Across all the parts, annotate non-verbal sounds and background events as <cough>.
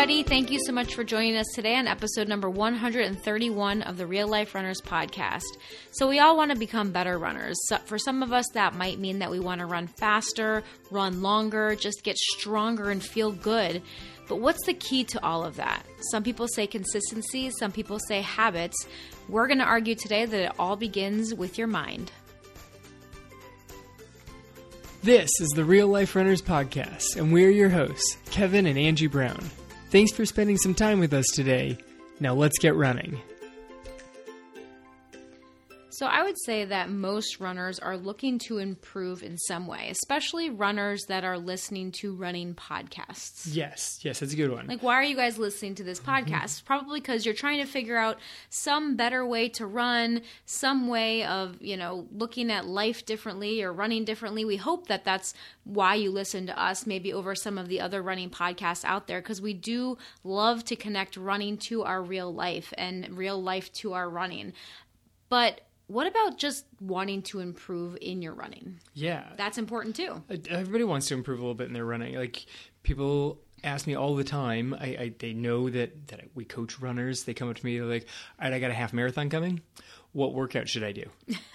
everybody. Thank you so much for joining us today on episode number 131 of the Real Life Runners podcast. So, we all want to become better runners. So for some of us, that might mean that we want to run faster, run longer, just get stronger and feel good. But what's the key to all of that? Some people say consistency, some people say habits. We're going to argue today that it all begins with your mind. This is the Real Life Runners Podcast, and we're your hosts, Kevin and Angie Brown. Thanks for spending some time with us today. Now let's get running. So, I would say that most runners are looking to improve in some way, especially runners that are listening to running podcasts. Yes, yes, that's a good one. Like, why are you guys listening to this podcast? Mm-hmm. Probably because you're trying to figure out some better way to run, some way of, you know, looking at life differently or running differently. We hope that that's why you listen to us, maybe over some of the other running podcasts out there, because we do love to connect running to our real life and real life to our running. But what about just wanting to improve in your running? Yeah. That's important too. Uh, everybody wants to improve a little bit in their running. Like people ask me all the time. I, I they know that that we coach runners. They come up to me like, "All right, I got a half marathon coming. What workout should I do?"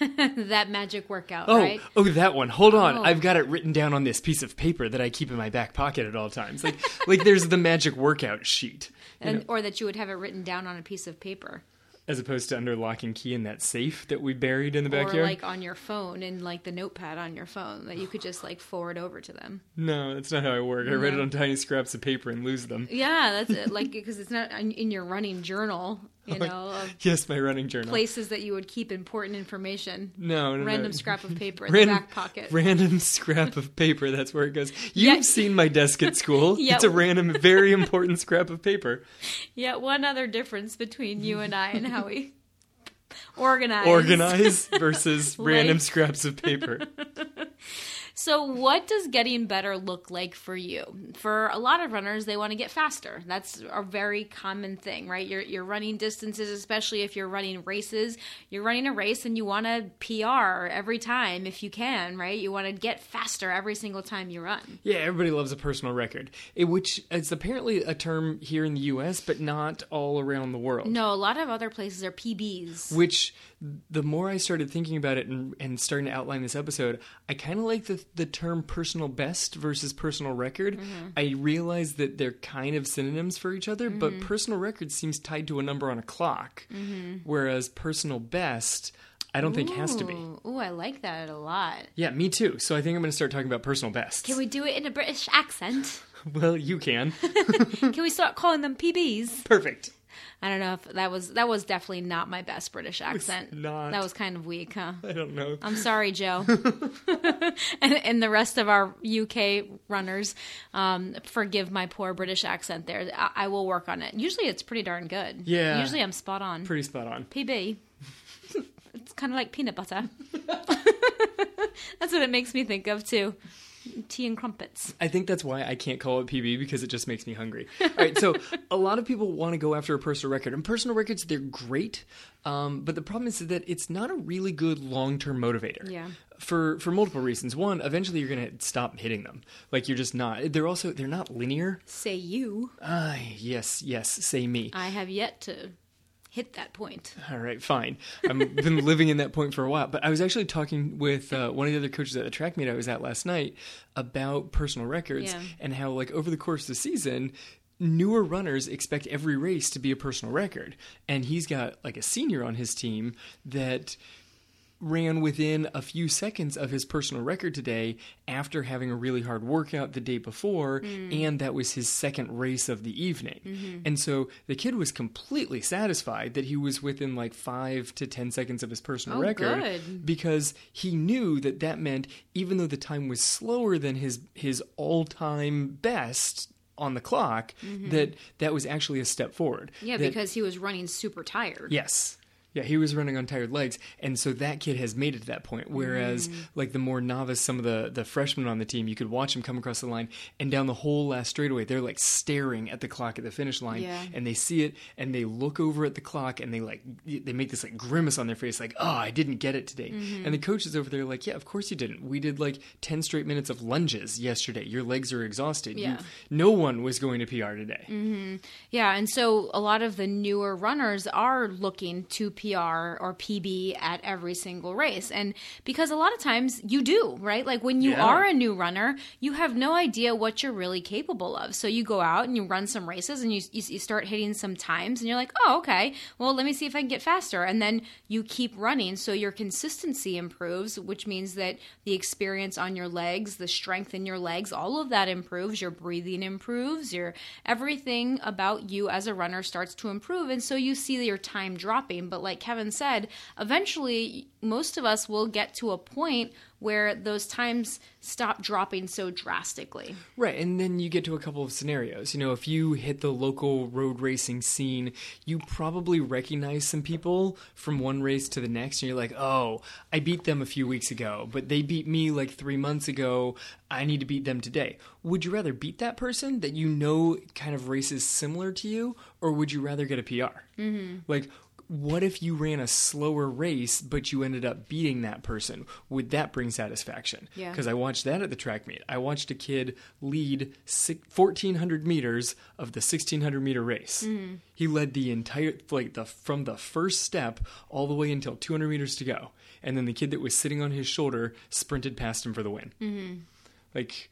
<laughs> that magic workout, oh, right? Oh, that one. Hold on. Oh. I've got it written down on this piece of paper that I keep in my back pocket at all times. Like like there's the magic workout sheet. And, or that you would have it written down on a piece of paper as opposed to under lock and key in that safe that we buried in the backyard. Or like on your phone and like the notepad on your phone that you could just like forward over to them. No, that's not how I work. I write it on tiny scraps of paper and lose them. Yeah, that's it. Like because it's not in your running journal you know, yes, my running journal. Places that you would keep important information. No, no random no. scrap of paper in random, the back pocket. Random <laughs> scrap of paper. That's where it goes. You've seen my desk at school. <laughs> yeah. It's a random, very important scrap of paper. Yeah. One other difference between you and I and how we organize, organize versus <laughs> random scraps of paper. So, what does getting better look like for you? For a lot of runners, they want to get faster. That's a very common thing, right? You're, you're running distances, especially if you're running races. You're running a race and you want to PR every time if you can, right? You want to get faster every single time you run. Yeah, everybody loves a personal record, eh, which is apparently a term here in the US, but not all around the world. No, a lot of other places are PBs. Which the more I started thinking about it and, and starting to outline this episode, I kind of like the the term personal best versus personal record. Mm-hmm. I realize that they're kind of synonyms for each other, mm-hmm. but personal record seems tied to a number on a clock, mm-hmm. whereas personal best. I don't Ooh. think has to be. Ooh, I like that a lot. Yeah, me too. So I think I'm going to start talking about personal best. Can we do it in a British accent? <laughs> well, you can. <laughs> can we start calling them PBs? Perfect. I don't know if that was that was definitely not my best British accent. Not. That was kind of weak, huh? I don't know. I'm sorry, Joe, <laughs> <laughs> and, and, the rest of our UK runners. Um, forgive my poor British accent there. I, I, will work on it. Usually, it's pretty darn good. Yeah. Usually, I'm spot on. Pretty spot on. PB. <laughs> it's kind of like peanut butter. That's what it makes me think of too tea and crumpets. I think that's why I can't call it PB because it just makes me hungry. All right, so <laughs> a lot of people want to go after a personal record, and personal records they're great, um, but the problem is that it's not a really good long term motivator. Yeah. For for multiple reasons. One, eventually you're going to stop hitting them. Like you're just not. They're also they're not linear. Say you. Ah, yes, yes. Say me. I have yet to hit that point. All right, fine. I've been <laughs> living in that point for a while. But I was actually talking with uh, one of the other coaches at the track meet I was at last night about personal records yeah. and how, like, over the course of the season, newer runners expect every race to be a personal record. And he's got, like, a senior on his team that ran within a few seconds of his personal record today after having a really hard workout the day before mm. and that was his second race of the evening mm-hmm. and so the kid was completely satisfied that he was within like five to ten seconds of his personal oh, record good. because he knew that that meant even though the time was slower than his his all-time best on the clock mm-hmm. that that was actually a step forward yeah that, because he was running super tired yes Yeah, he was running on tired legs, and so that kid has made it to that point. Whereas, mm. like the more novice, some of the the freshmen on the team, you could watch them come across the line, and down the whole last straightaway, they're like staring at the clock at the finish line, yeah. and they see it, and they look over at the clock, and they like they make this like grimace on their face, like, "Oh, I didn't get it today." Mm-hmm. And the coaches over there like, "Yeah, of course you didn't. We did like ten straight minutes of lunges yesterday. Your legs are exhausted. Yeah. You, no one was going to PR today." Mm-hmm. Yeah, and so a lot of the newer runners are looking to PR or PB at every single race. And because a lot of times you do, right? Like when you yeah. are a new runner, you have no idea what you're really capable of. So you go out and you run some races and you, you, you start hitting some times and you're like, oh, okay, well, let me see if I can get faster. And then you keep running. So your consistency improves, which means that the experience on your legs, the strength in your legs, all of that improves. Your breathing improves. Your everything about you as a runner starts to improve. And so you see your time dropping. But like Kevin said, eventually most of us will get to a point where those times stop dropping so drastically. Right, and then you get to a couple of scenarios. You know, if you hit the local road racing scene, you probably recognize some people from one race to the next, and you're like, oh, I beat them a few weeks ago, but they beat me like three months ago. I need to beat them today. Would you rather beat that person that you know kind of races similar to you, or would you rather get a PR? Mm-hmm. Like, what if you ran a slower race but you ended up beating that person? Would that bring satisfaction? Yeah. Because i watched that at the track meet. I watched a kid lead 1400 meters of the 1600 meter race. Mm-hmm. he led the entire like the from the first step all the way until 200 meters to go. And then the kid that was sitting on his shoulder sprinted past him for the win. Mm-hmm. like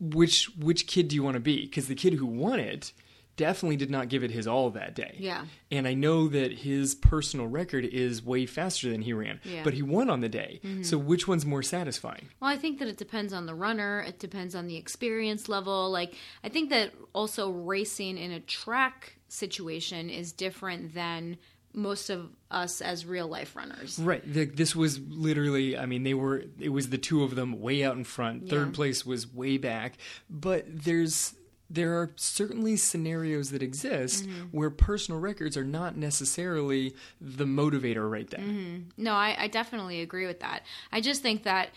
which which kid do you want to be? Because the kid who won it definitely did not give it his all that day. Yeah. And I know that his personal record is way faster than he ran, yeah. but he won on the day. Mm-hmm. So which one's more satisfying? Well, I think that it depends on the runner, it depends on the experience level. Like I think that also racing in a track situation is different than most of us as real life runners. Right. The, this was literally, I mean, they were, it was the two of them way out in front. Third yeah. place was way back. But there's, there are certainly scenarios that exist mm-hmm. where personal records are not necessarily the motivator right there. Mm-hmm. No, I, I, definitely agree with that. I just think that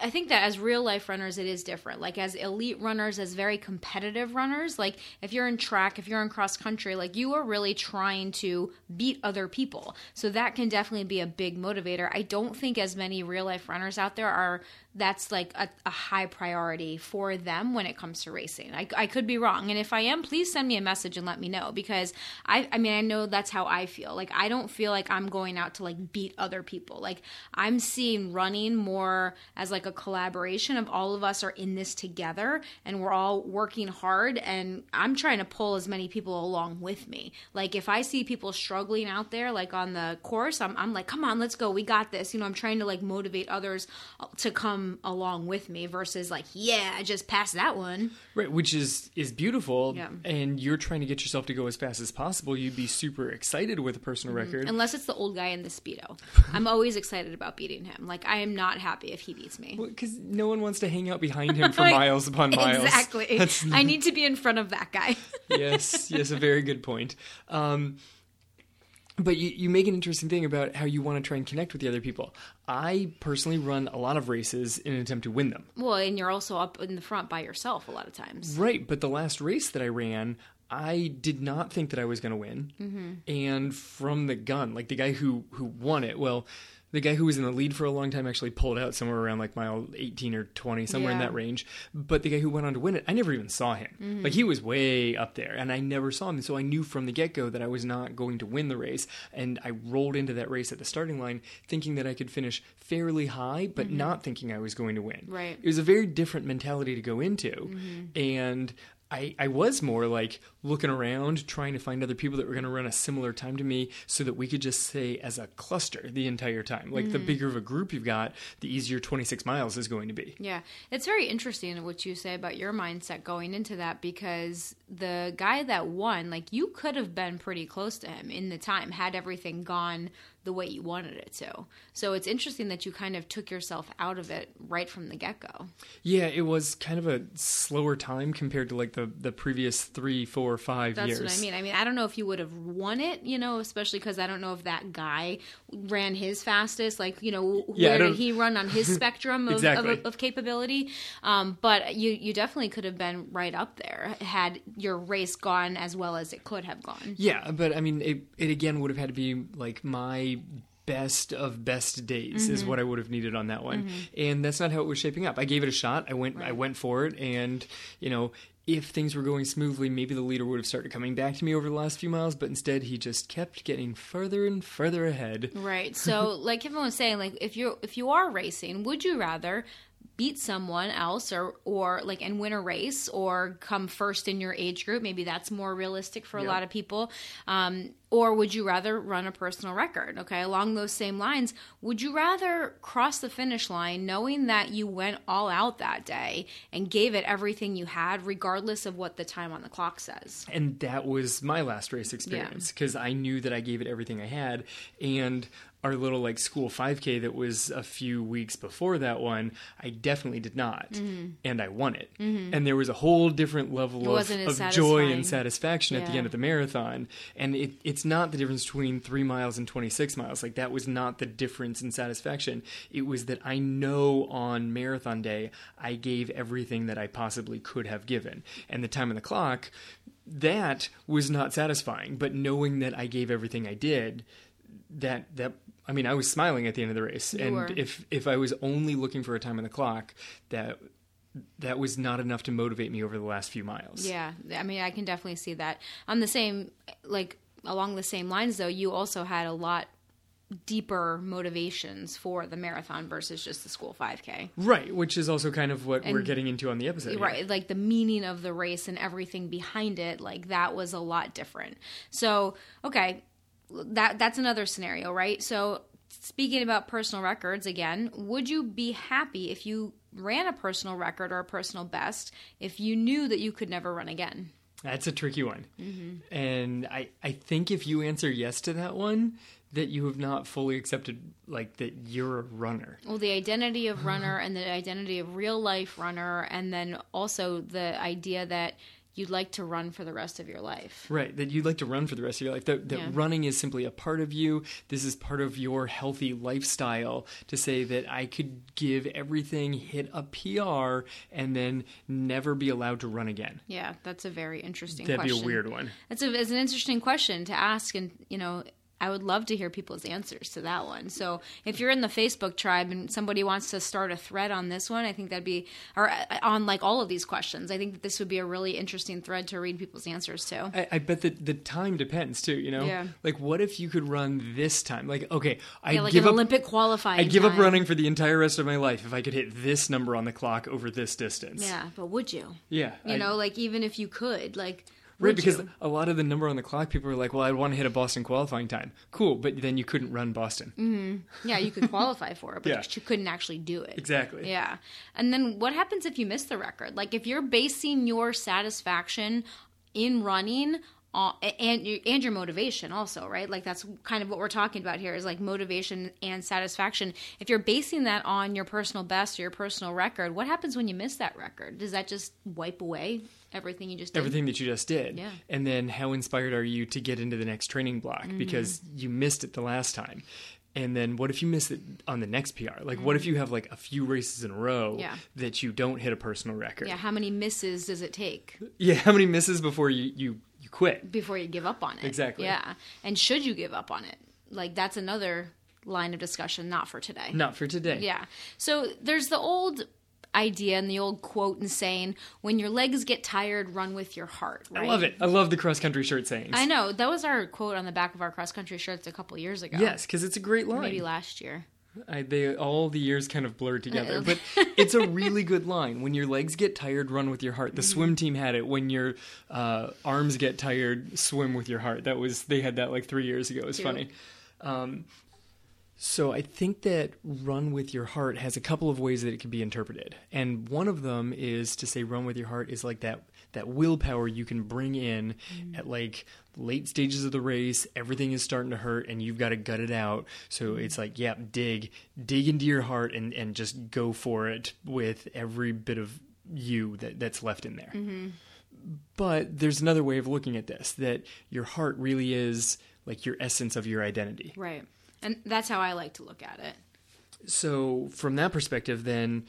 I think that as real life runners, it is different. Like as elite runners, as very competitive runners, like if you're in track, if you're in cross country, like you are really trying to beat other people. So that can definitely be a big motivator. I don't think as many real life runners out there are that's like a, a high priority for them when it comes to racing. I, I, could be wrong. And if I am, please send me a message and let me know because I, I mean, I know that's how I feel. Like, I don't feel like I'm going out to like beat other people. Like, I'm seeing running more as like a collaboration of all of us are in this together and we're all working hard and I'm trying to pull as many people along with me. Like if I see people struggling out there like on the course, I'm I'm like, "Come on, let's go. We got this." You know, I'm trying to like motivate others to come along with me versus like, "Yeah, I just passed that one." Right, which is is beautiful yeah. and you're trying to get yourself to go as fast as possible. You'd be super excited with a personal mm-hmm. record. Unless it's the old guy in the speedo. <laughs> I'm always excited about beating him. Like I am not happy if he beats me because well, no one wants to hang out behind him <laughs> for miles upon miles. Exactly. <laughs> That's... I need to be in front of that guy. <laughs> yes, yes, a very good point. Um, but you, you make an interesting thing about how you want to try and connect with the other people. I personally run a lot of races in an attempt to win them. Well, and you're also up in the front by yourself a lot of times. Right, but the last race that I ran, I did not think that I was going to win. Mm-hmm. And from the gun, like the guy who who won it, well, the guy who was in the lead for a long time actually pulled out somewhere around like mile 18 or 20 somewhere yeah. in that range but the guy who went on to win it i never even saw him mm-hmm. like he was way up there and i never saw him so i knew from the get-go that i was not going to win the race and i rolled into that race at the starting line thinking that i could finish fairly high but mm-hmm. not thinking i was going to win right it was a very different mentality to go into mm-hmm. and I, I was more like looking around, trying to find other people that were going to run a similar time to me so that we could just say as a cluster the entire time. Like mm-hmm. the bigger of a group you've got, the easier 26 miles is going to be. Yeah. It's very interesting what you say about your mindset going into that because the guy that won, like you could have been pretty close to him in the time had everything gone the way you wanted it to. So it's interesting that you kind of took yourself out of it right from the get go. Yeah, it was kind of a slower time compared to like the the previous three, four, five That's years. what I mean. I mean, I don't know if you would have won it, you know, especially because I don't know if that guy ran his fastest. Like, you know, Yeah, where did he run on his <laughs> spectrum of, Exactly. of, of capability? Um, but you you definitely could have been right up there had your race gone as well as it could have gone. Yeah, but I mean, it, it again would have had to be like my best of best days is Mm-hmm. what I would have needed on that one, and that's not how it was shaping up. I gave it a shot. I went, I went for it, and you know. If things were going smoothly, maybe the leader would have started coming back to me over the last few miles, but instead he just kept getting further and further ahead. Right. So, <laughs> like Kevin was saying, like if you if you are racing, would you rather beat someone else or or like and win a race or come first in your age group? Maybe that's more realistic for a Yeah. lot of people. Um, or would you rather run a personal record? Okay, along those same lines, would you rather cross the finish line knowing that you went all out that day and gave it everything you had, regardless of what the time on the clock says? and that was my last race experience because I knew that I gave it everything I had. And our little like school 5K that was a few weeks before that one, I definitely did not, Mm-hmm. and I won it. And there was a whole different level of, of joy and satisfaction at the end of the marathon. And it, it, it's not the difference between three miles and 26 miles. Like that was not the difference in satisfaction. It was that I know on marathon day I gave everything that I possibly could have given, and the time on the clock that was not satisfying but knowing that i gave everything i did that that i mean i was smiling at the end of the race You and were. if if i was only looking for a time on the clock that that was not enough to motivate me over the last few miles Yeah, I mean, I can definitely see that. On the same, like along the same lines, though, you also had a lot deeper motivations for the marathon versus just the school 5K. right which is also kind of what we're getting into on the episode here. Right, like the meaning of the race and everything behind it, like that was a lot different. So, okay, that that's another scenario, right? So, speaking about personal records again, would you be happy if you ran a personal record or a personal best if you knew that you could never run again? That's a tricky one. Mm-hmm. And I, I think if you answer yes to that one, that you have not fully accepted like that you're a runner. Well, the identity of runner and the identity of real life runner, and then also the idea that you'd like to run for the rest of your life. Right, that you'd like to run for the rest of your life. That, that Yeah. running is simply a part of you. This is part of your healthy lifestyle to say that I could give everything, hit a PR, and then never be allowed to run again. Yeah, that's a very interesting That'd question. be a weird one. That's a, it's an interesting question to ask, and you know, I would love to hear people's answers to that one. So, if you're in the Facebook tribe and somebody wants to start a thread on this one, I think that'd be, or uh, on like all of these questions, I think that this would be a really interesting thread to read people's answers to. I, I bet that the time depends too. You know, Yeah. like what if you could run this time? Like, okay, I Yeah, like give an up. Olympic qualifying. I'd give up running for the entire rest of my life if I could hit this number on the clock over this distance. Yeah, but would you? Yeah. You I- know, like even if you could, like, Right, because you? a lot of the number on the clock, people are like, "Well, I'd want to hit a Boston qualifying time." Cool, but then you couldn't run Boston. Mm-hmm. yeah, you could <laughs> qualify for it, but Yeah. you couldn't actually do it. Exactly. Yeah. And then what happens if you miss the record? Like if you're basing your satisfaction in running and your- and your motivation also, right? Like that's kind of what we're talking about here is like motivation and satisfaction. If you're basing that on your personal best or your personal record, what happens when you miss that record? Does that just wipe away everything you just did? Everything that you just did. Yeah. And then how inspired are you to get into the next training block Mm-hmm. because you missed it the last time? And then what if you miss it on the next PR? Like what if you have like a few races in a row Mm-hmm. Yeah. that you don't hit a personal record? Yeah, how many misses does it take Yeah, how many misses before you you, you quit? before you give up on it? Exactly. Yeah. And should you give up on it? Like that's another line of discussion, not for today. Not for today. Yeah. So there's the old idea and the old quote and saying, when your legs get tired, run with your heart. Right? I love it. I love the cross country shirt sayings. I know. That was our quote on the back of our cross country shirts a couple years ago. Yes, because it's a great line. Maybe last year. I, they all the years kind of blur together, but <laughs> it's a really good line. When your legs get tired, run with your heart. The swim team had it. When your uh, arms get tired, swim with your heart. That was they had that like three years ago. It's funny. Um, So I think that run with your heart has a couple of ways that it can be interpreted. And one of them is to say run with your heart is like that that willpower you can bring in mm. at like late stages of the race, everything is starting to hurt and you've got to gut it out. So mm. it's like, yeah, dig, dig into your heart and and just go for it with every bit of you that that's left in there. Mm-hmm. But there's another way of looking at this that your heart really is like your essence of your identity. Right and that's how I like to look at it. So, from that perspective, then,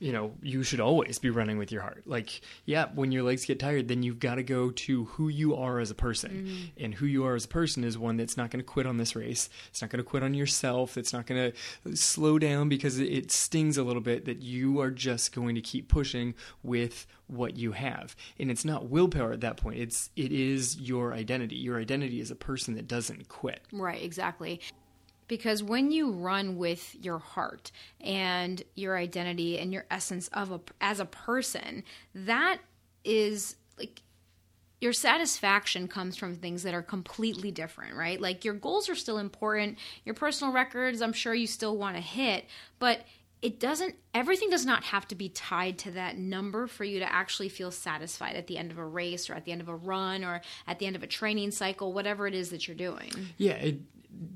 you know, you should always be running with your heart. Like, yeah, when your legs get tired, then you've got to go to who you are as a person. Mm-hmm. And who you are as a person is one that's not going to quit on this race. It's not going to quit on yourself. It's not going to slow down because it stings a little bit that you are just going to keep pushing with what you have. And it's not willpower at that point. It's it is your identity. Your identity is a person that doesn't quit. Right, exactly because when you run with your heart and your identity and your essence of a as a person that is like your satisfaction comes from things that are completely different, right? Like your goals are still important, your personal records, I'm sure you still want to hit, but it doesn't everything does not have to be tied to that number for you to actually feel satisfied at the end of a race or at the end of a run or at the end of a training cycle whatever it is that you're doing. Yeah it,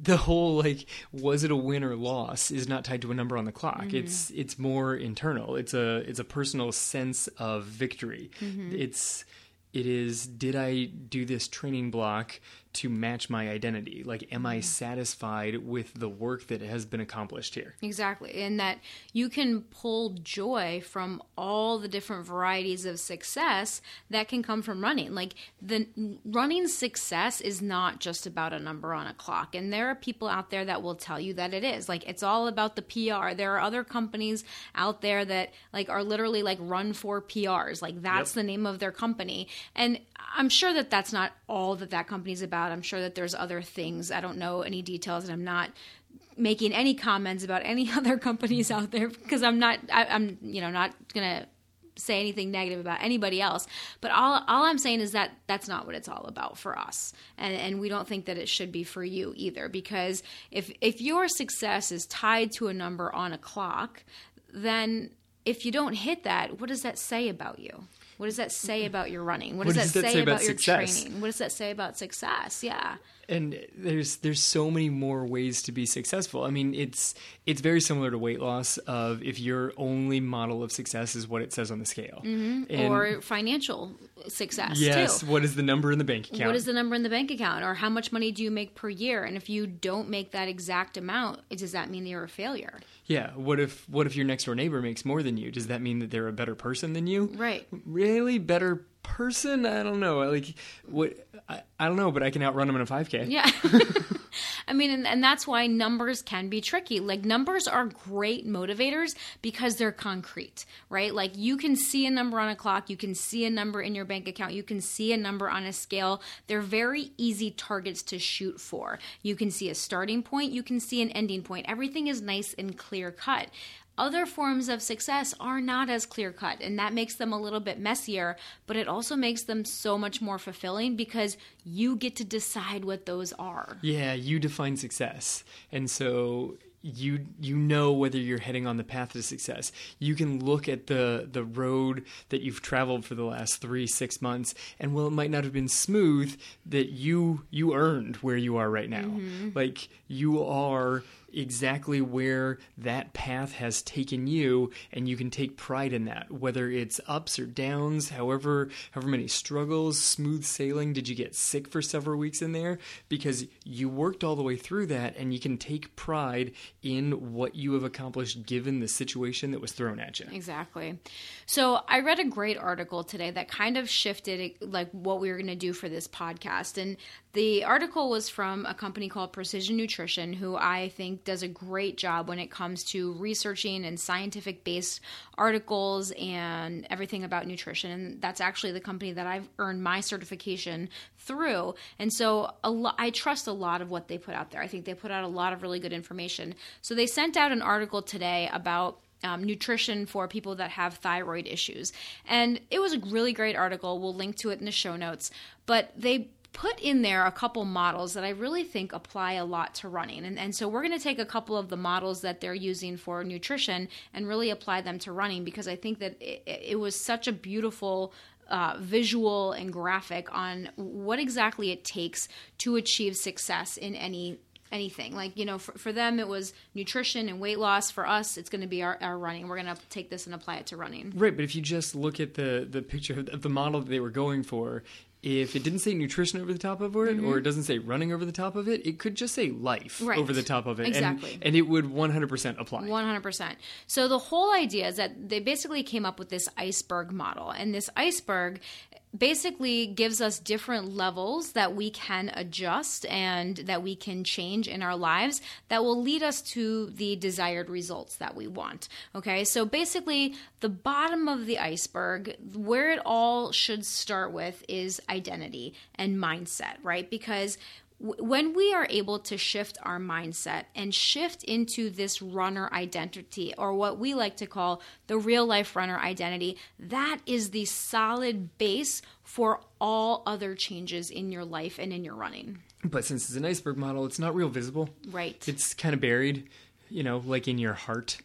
the whole like was it a win or loss is not tied to a number on the clock mm-hmm. it's it's more internal it's a it's a personal sense of victory mm-hmm. it's it is did i do this training block to match my identity. Like, am I mm-hmm. satisfied with the work that has been accomplished here? Exactly. And that you can pull joy from all the different varieties of success that can come from running. Like, the running success is not just about a number on a clock. And there are people out there that will tell you that it is. Like, it's all about the PR. There are other companies out there that, like, are literally like run for PRs. Like, that's yep. the name of their company. And I'm sure that that's not all that that company's about. I'm sure that there's other things. I don't know any details, and I'm not making any comments about any <laughs> other companies out there because I'm not. I, am you know not gonna say anything negative about anybody else. But all all I'm saying is that that's not what it's all about for us, and and we don't think that it should be for you either. Because if if your success is tied to a number on a clock, then if you don't hit that, what does that say about you? What does that say about your running? What, what does, that, that say, say, about, about your training? What does that say about success? Yeah and there's there's so many more ways to be successful. I mean, it's it's very similar to weight loss. Of if your only model of success is what it says on the scale, mm-hmm. or financial success. Yes. Too. What is the number in the bank account? What is the number in the bank account, or how much money do you make per year? And if you don't make that exact amount, does that mean you're a failure? Yeah. What if what if your next door neighbor makes more than you? Does that mean that they're a better person than you? Right. Really better person, I don't know. Like what I, I don't know, but I can outrun them in a 5K. Yeah. <laughs> I mean, and, and that's why numbers can be tricky. Like, numbers are great motivators because they're concrete, right? Like, you can see a number on a clock, you can see a number in your bank account, you can see a number on a scale. They're very easy targets to shoot for. You can see a starting point, you can see an ending point. Everything is nice and clear cut other forms of success are not as clear cut, and that makes them a little bit messier, but it also makes them so much more fulfilling because you get to decide what those are. Yeah, you define success. And so you you know whether you're heading on the path to success. You can look at the the road that you've traveled for the last 3 6 months and while it might not have been smooth that you you earned where you are right now. Mm-hmm. Like you are exactly where that path has taken you and you can take pride in that whether it's ups or downs however however many struggles smooth sailing did you get sick for several weeks in there? Because you worked all the way through that and you can take pride in what you have accomplished given the situation that was thrown at you. Exactly. So i read a great article today that kind of shifted like what we were going to do for this podcast and the article was from a company called Precision Nutrition, who I think does a great job when it comes to researching and scientific based articles and everything about nutrition. And that's actually the company that I've earned my certification through. And so lo- I trust a lot of what they put out there. I think they put out a lot of really good information. So they sent out an article today about um, nutrition for people that have thyroid issues. And it was a really great article. We'll link to it in the show notes. But they put in there a couple models that I really think apply a lot to running. And, and so we're going to take a couple of the models that they're using for nutrition and really apply them to running because I think that it, it was such a beautiful uh, visual and graphic on what exactly it takes to achieve success in any anything. Like you know for, for them it was nutrition and weight loss. For us it's going to be our, our running. We're going to take this and apply it to running. Right but if you just look at the the picture of the model that they were going for if it didn't say nutrition over the top of it mm-hmm. or it doesn't say running over the top of it, it could just say life right. over the top of it. Exactly. And, and, it would 100% apply. 100%. So the whole idea is that they basically came up with this iceberg model. And this iceberg basically gives us different levels that we can adjust and that we can change in our lives that will lead us to the desired results that we want. Okay, so basically, the bottom of the iceberg, where it all should start with, is identity and mindset, right? Because when we are able to shift our mindset and shift into this runner identity, or what we like to call the real life runner identity, that is the solid base for all other changes in your life and in your running. But since it's an iceberg model, it's not real visible. Right. It's kind of buried you know, like in your heart.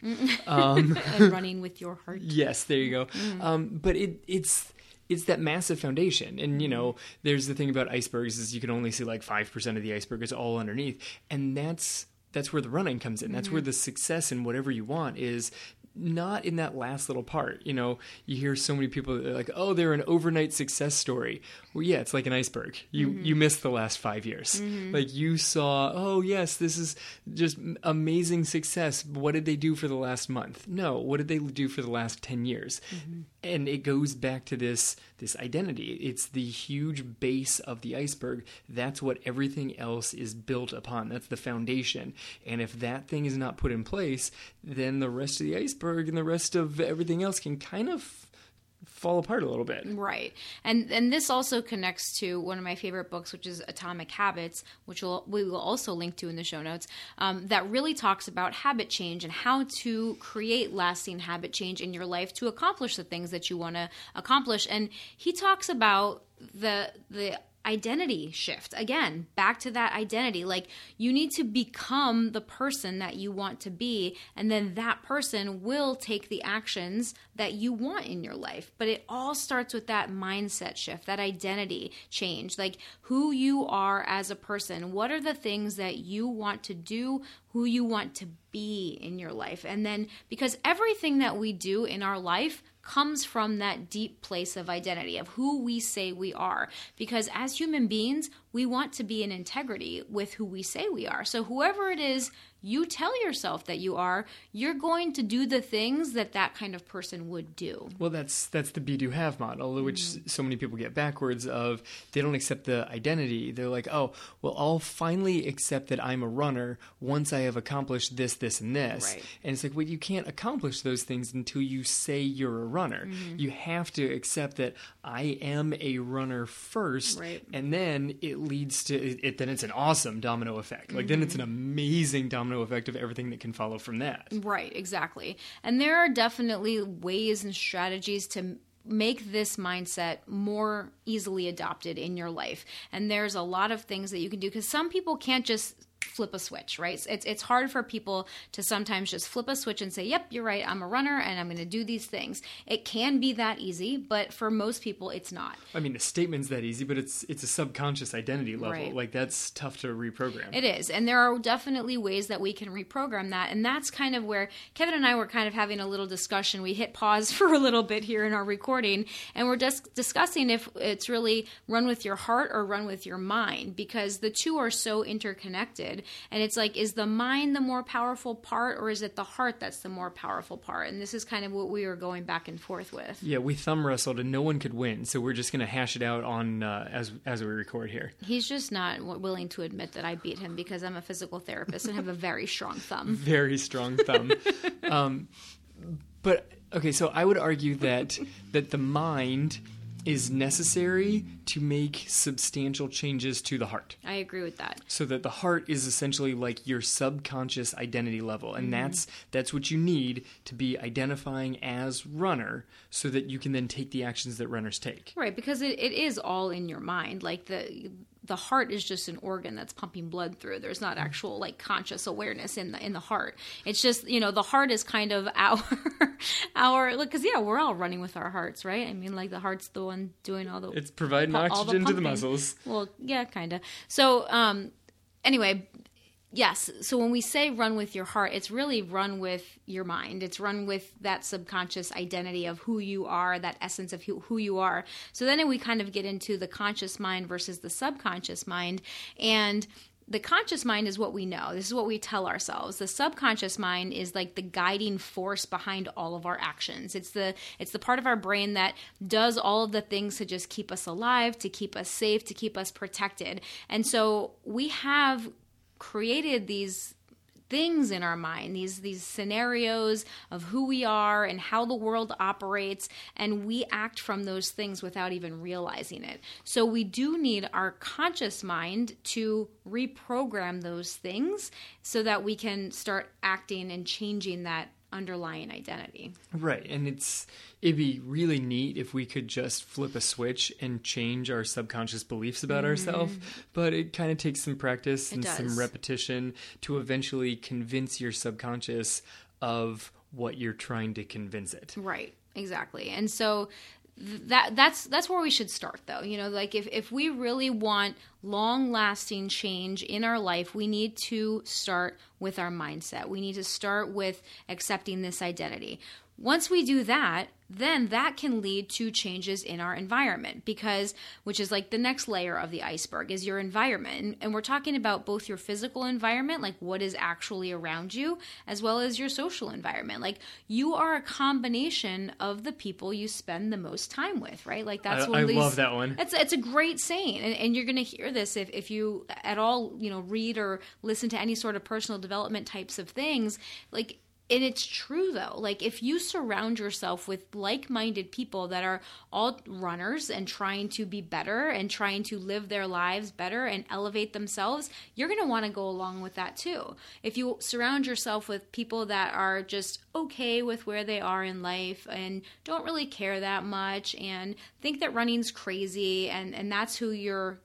Um, <laughs> and running with your heart. <laughs> Yes, there you go. Mm. Um, but it it's it's that massive foundation. And you know, there's the thing about icebergs is you can only see like five percent of the iceberg is all underneath, and that's that's where the running comes in. That's mm-hmm. where the success in whatever you want is not in that last little part. You know, you hear so many people like, "Oh, they're an overnight success story." Well, yeah, it's like an iceberg. You mm-hmm. you missed the last five years. Mm-hmm. Like you saw, oh yes, this is just amazing success. What did they do for the last month? No, what did they do for the last ten years? And it goes back to this this identity. It's the huge base of the iceberg. That's what everything else is built upon. That's the foundation. And if that thing is not put in place, then the rest of the iceberg and the rest of everything else can kind of fall apart a little bit. Right. And and this also connects to one of my favorite books, which is Atomic Habits, which we'll, we will also link to in the show notes, um, that really talks about habit change and how to create lasting habit change in your life to accomplish the things that you want to accomplish. And he talks about the the identity shift. Again, back to that identity. Like you need to become the person that you want to be, and then that person will take the actions that you want in your life. But it all starts with that mindset shift, that identity change. Like who you are as a person. What are the things that you want to do? Who you want to be in your life. And then because everything that we do in our life comes from that deep place of identity, of who we say we are. Because as human beings, we want to be in integrity with who we say we are. So, whoever it is you tell yourself that you are, you're going to do the things that that kind of person would do. Well, that's that's the be do have model, which mm-hmm. so many people get backwards. Of they don't accept the identity. They're like, oh, well, I'll finally accept that I'm a runner once I have accomplished this, this, and this. Right. And it's like, well, you can't accomplish those things until you say you're a runner. Mm-hmm. You have to accept that I am a runner first, right. and then it leads to it. Then it's an awesome domino effect. Like mm-hmm. then it's an amazing domino domino effect of everything that can follow from that. Right, exactly. And there are definitely ways and strategies to make this mindset more easily adopted in your life. And there's a lot of things that you can do because some people can't just flip a switch, right? It's it's hard for people to sometimes just flip a switch and say, "Yep, you're right. I'm a runner and I'm going to do these things." It can be that easy, but for most people it's not. I mean, the statement's that easy, but it's it's a subconscious identity level. Right. Like that's tough to reprogram. It is. And there are definitely ways that we can reprogram that. And that's kind of where Kevin and I were kind of having a little discussion. We hit pause <laughs> for a little bit here in our recording and we're just discussing if it's really run with your heart or run with your mind because the two are so interconnected and it's like, is the mind the more powerful part or is it the heart that's the more powerful part? And this is kind of what we were going back and forth with. Yeah, we thumb wrestled and no one could win. So we're just going to hash it out on uh, as, as we record here. He's just not willing to admit that I beat him because I'm a physical therapist and have a very strong thumb. <laughs> Very strong thumb. um, but okay, so I would argue that that the mind is necessary to make substantial changes to the heart. I agree with that. So that the heart is essentially like your subconscious identity level and mm-hmm. that's that's what you need to be identifying as runner so that you can then take the actions that runners take. Right, because it, it is all in your mind. Like the the heart is just an organ that's pumping blood through. There's not actual like conscious awareness in the in the heart. It's just you know the heart is kind of <laughs> our our because yeah we're all running with our hearts, right? I mean like the heart's the one doing all the it's providing oxygen the to the muscles. Well, yeah, kind of. So um, anyway, yes so when we say run with your heart it's really run with your mind it's run with that subconscious identity of who you are that essence of who, you are so then we kind of get into the conscious mind versus the subconscious mind and the conscious mind is what we know. This is what we tell ourselves. The subconscious mind is like the guiding force behind all of our actions. It's the it's the part of our brain that does all of the things to just keep us alive, to keep us safe, to keep us protected. And so we have created these things in our mind these these scenarios of who we are and how the world operates and we act from those things without even realizing it. So we do need our conscious mind to reprogram those things so that we can start acting and changing that underlying identity. Right. And it's it'd be really neat if we could just flip a switch and change our subconscious beliefs about mm-hmm. ourselves, but it kind of takes some practice and some repetition to eventually convince your subconscious of what you're trying to convince it. Right. Exactly. And so that that's that's where we should start though. You know like if if we really want long lasting change in our life we need to start with our mindset. We need to start with accepting this identity once we do that then that can lead to changes in our environment because which is like the next layer of the iceberg is your environment. And we're talking about both your physical environment like what is actually around you as well as your social environment. Like you are a combination of the people you spend the most time with right? Like that's I, one I these, love that one. It's, it's a great saying. And, and you're going to hear this if, if you at all you know read or listen to any sort of personal development types of things. Like and it's true though. Like if you surround yourself with like-minded people that are all runners and trying to be better and trying to live their lives better and elevate themselves you're going to want to go along with that too. If you surround yourself with people that are just okay with where they are in life and don't really care that much and think that running's crazy and and that's who you're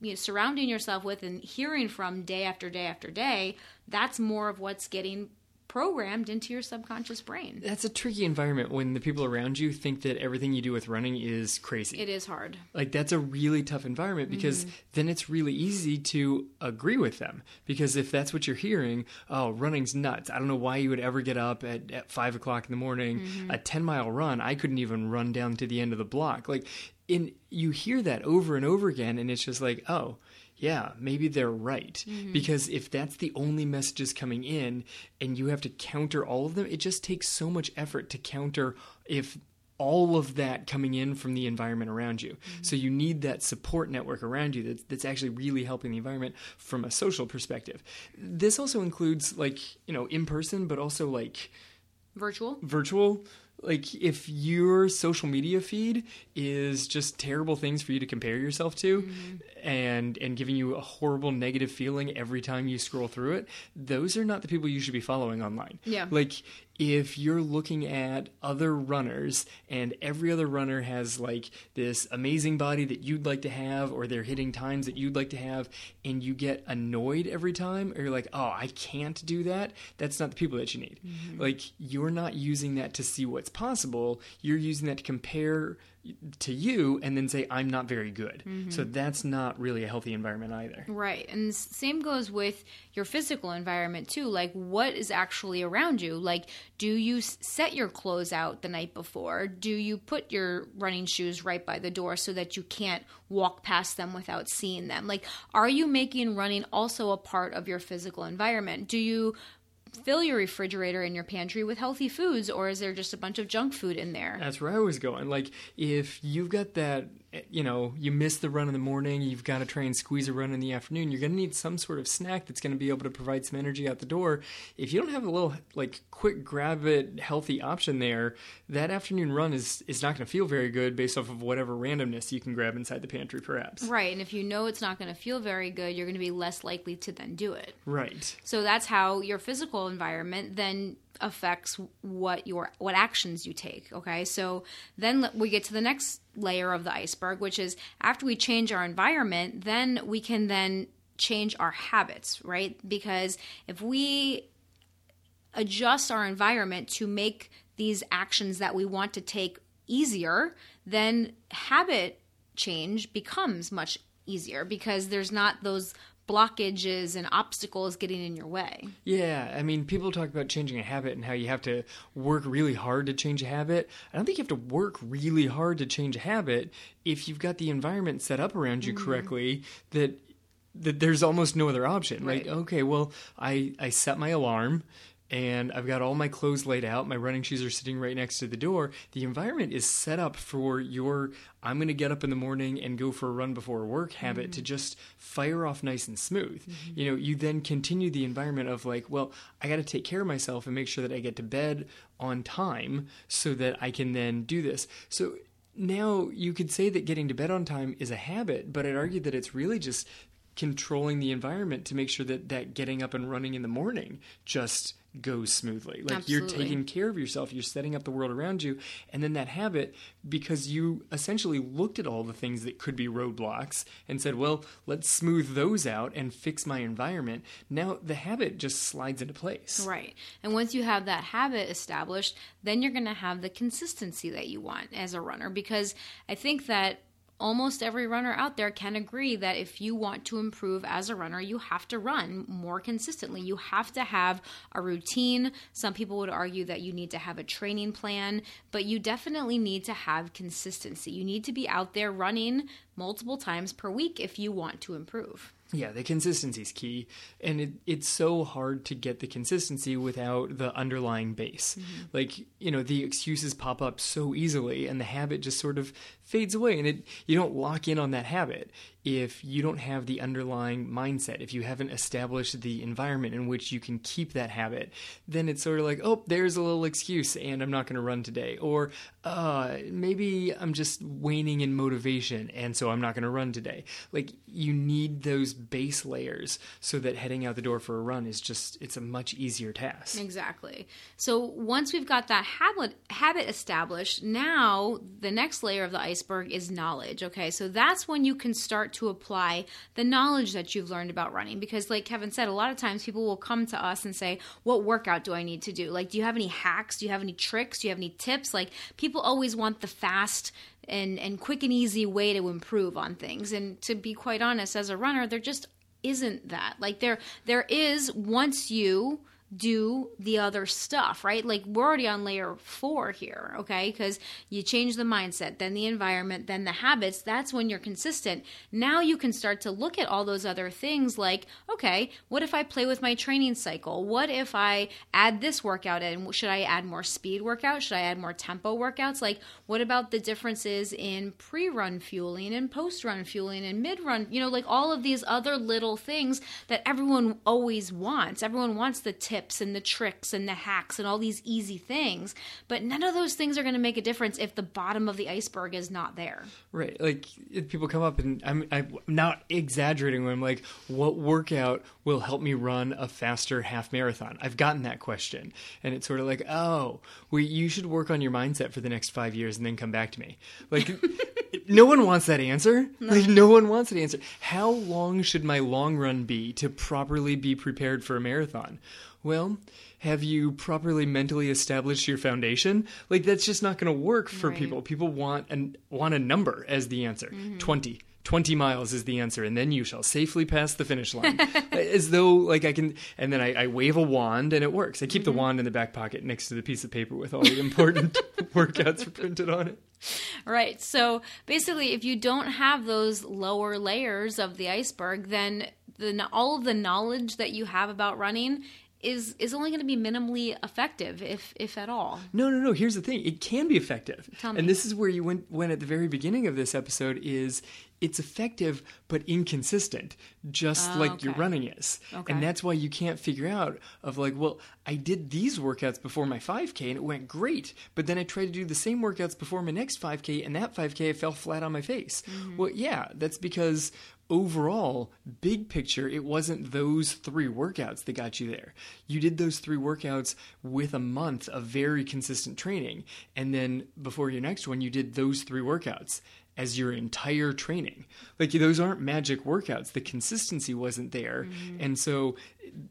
you know, surrounding yourself with and hearing from day after day after day that's more of what's getting programmed into your subconscious brain. That's a tricky environment when the people around you think that everything you do with running is crazy. It is hard. Like that's a really tough environment because mm-hmm. then it's really easy to agree with them. Because if that's what you're hearing, oh, running's nuts. I don't know why you would ever get up at, at five o'clock in the morning, mm-hmm. a 10 mile run. I couldn't even run down to the end of the block. Like, in you hear that over and over again, and it's just like, oh, yeah, maybe they're right. Mm-hmm. Because if that's the only messages coming in and you have to counter all of them, it just takes so much effort to counter if all of that coming in from the environment around you. Mm-hmm. So you need that support network around you that's, that's actually really helping the environment from a social perspective. This also includes like, you know, in person, but also like virtual. Virtual like if your social media feed is just terrible things for you to compare yourself to mm-hmm. and and giving you a horrible negative feeling every time you scroll through it those are not the people you should be following online yeah like if you're looking at other runners and every other runner has like this amazing body that you'd like to have or they're hitting times that you'd like to have and you get annoyed every time or you're like oh i can't do that that's not the people that you need mm-hmm. like you're not using that to see what's possible you're using that to compare to you and then say i'm not very good. Mm-hmm. so that's not really a healthy environment either. Right. And same goes with your physical environment too. Like what is actually around you? Like do you set your clothes out the night before? Do you put your running shoes right by the door so that you can't walk past them without seeing them? Like are you making running also a part of your physical environment? Do you fill your refrigerator and your pantry with healthy foods or is there just a bunch of junk food in there? That's where I was going. Like if you've got that you know, you miss the run in the morning, you've got to try and squeeze a run in the afternoon, you're going to need some sort of snack that's going to be able to provide some energy out the door. If you don't have a little, like, quick grab it, healthy option there, that afternoon run is, is not going to feel very good based off of whatever randomness you can grab inside the pantry, perhaps. Right. And if you know it's not going to feel very good, you're going to be less likely to then do it. Right. So that's how your physical physical environment then affects what your what actions you take okay? So then we get to the next layer of the iceberg which is after we change our environment then we can then change our habits right? Because if we adjust our environment to make these actions that we want to take easier then habit change becomes much easier because there's not those blockages and obstacles getting in your way. Yeah, I mean, people talk about changing a habit and how you have to work really hard to change a habit. I don't think you have to work really hard to change a habit if you've got the environment set up around you mm-hmm. correctly that that there's almost no other option. Right. Like, okay, well, I I set my alarm and I've got all my clothes laid out. My running shoes are sitting right next to the door. The environment is set up for your I'm going to get up in the morning and go for a run before work habit mm-hmm. to just fire off nice and smooth. Mm-hmm. You know, you then continue the environment of like, well, I got to take care of myself and make sure that I get to bed on time so that I can then do this. So now you could say that getting to bed on time is a habit, but I'd argue that it's really just controlling the environment to make sure that that getting up and running in the morning just goes smoothly. Like Absolutely. you're taking care of yourself, you're setting up the world around you, and then that habit because you essentially looked at all the things that could be roadblocks and said, "Well, let's smooth those out and fix my environment." Now the habit just slides into place. Right. And once you have that habit established, then you're going to have the consistency that you want as a runner because I think that almost every runner out there can agree that if you want to improve as a runner, you have to run more consistently. You have to have a routine. Some people would argue that you need to have a training plan, but you definitely need to have consistency. You need to be out there running multiple times per week if you want to improve. Yeah, the consistency is key, and it, it's so hard to get the consistency without the underlying base. Mm-hmm. Like you know, the excuses pop up so easily, and the habit just sort of fades away, and it you don't lock in on that habit if you don't have the underlying mindset, if you haven't established the environment in which you can keep that habit, then it's sort of like, oh, there's a little excuse and I'm not going to run today. Or uh, maybe I'm just waning in motivation and so I'm not going to run today. Like you need those base layers so that heading out the door for a run is just, it's a much easier task. Exactly. So once we've got that habit, habit established, now the next layer of the iceberg is knowledge. Okay. So that's when you can start to apply the knowledge that you've learned about running. Because, like Kevin said, a lot of times people will come to us and say, What workout do I need to do? Like, do you have any hacks? Do you have any tricks? Do you have any tips? Like, people always want the fast, and, and quick and easy way to improve on things. And to be quite honest, as a runner, there just isn't that. Like there there is once you do the other stuff, right? Like we're already on layer four here, okay? Because you change the mindset, then the environment, then the habits. That's when you're consistent. Now you can start to look at all those other things like, okay, what if I play with my training cycle? What if I add this workout in? Should I add more speed workouts? Should I add more tempo workouts? Like, what about the differences in pre run fueling and post run fueling and mid run? You know, like all of these other little things that everyone always wants. Everyone wants the tip tips and the tricks and the hacks and all these easy things. But none of those things are going to make a difference if the bottom of the iceberg is not there. Right. Like people come up and I'm, I'm not exaggerating when I'm like, what workout will help me run a faster half marathon? I've gotten that question. And it's sort of like, oh, well, you should work on your mindset for the next five years and then come back to me. Like, <laughs> no one wants that answer. No. Like, no one wants that answer. How long should my long run be to properly be prepared for a marathon? Well, have you properly mentally established your foundation? Like that's just not going to work for right. people. People want and want a number as the answer. Mm-hmm. 20. 20 miles is the answer and then you shall safely pass the finish line <laughs> as though like i can and then i, I wave a wand and it works i keep mm-hmm. the wand in the back pocket next to the piece of paper with all the important <laughs> workouts <laughs> printed on it right so basically if you don't have those lower layers of the iceberg then the, all of the knowledge that you have about running is is only going to be minimally effective, if if at all. No, no, no. Here's the thing: it can be effective, and this is where you went went at the very beginning of this episode. Is it's effective but inconsistent, just Oh, like okay. your running is. Okay. And that's why you can't figure out of like, well, I did these workouts before my 5K and it went great, but then I tried to do the same workouts before my next 5K and that 5K I fell flat on my face. Mm-hmm. Well, yeah, that's because overall, big picture, it wasn't those three workouts that got you there. You did those three workouts with a month of very consistent training. And then before your next one, you did those three workouts as your entire training. Like those aren't magic workouts. The consistency wasn't there. Mm-hmm. And so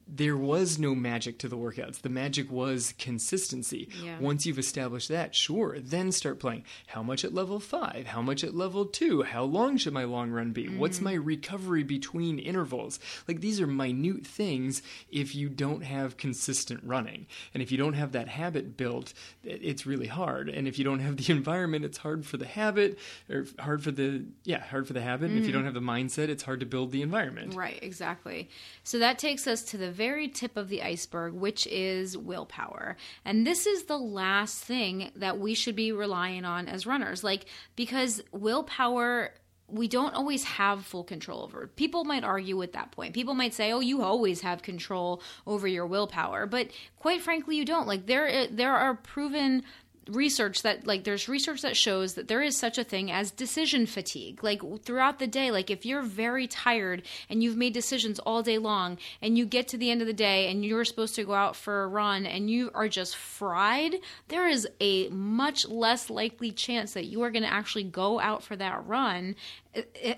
there was no magic to the workouts. The magic was consistency. Yeah. Once you've established that, sure, then start playing. How much at level 5? How much at level 2? How long should my long run be? What's mm-hmm. my recovery between intervals? Like these are minute things if you don't have consistent running. And if you don't have that habit built, it's really hard. And if you don't have the <laughs> environment, it's hard for the habit or hard for the yeah, hard for the habit. And if you mm. don't have the mindset, it's hard to build the environment. Right, exactly. So that takes us to the very tip of the iceberg, which is willpower. And this is the last thing that we should be relying on as runners. Like, because willpower. We don't always have full control over. People might argue with that point. People might say, "Oh, you always have control over your willpower," but quite frankly, you don't. Like there, there are proven research that like there's research that shows that there is such a thing as decision fatigue. Like throughout the day like if you're very tired and you've made decisions all day long and you get to the end of the day and you're supposed to go out for a run and you are just fried there is a much less likely chance that you are going to actually go out for that run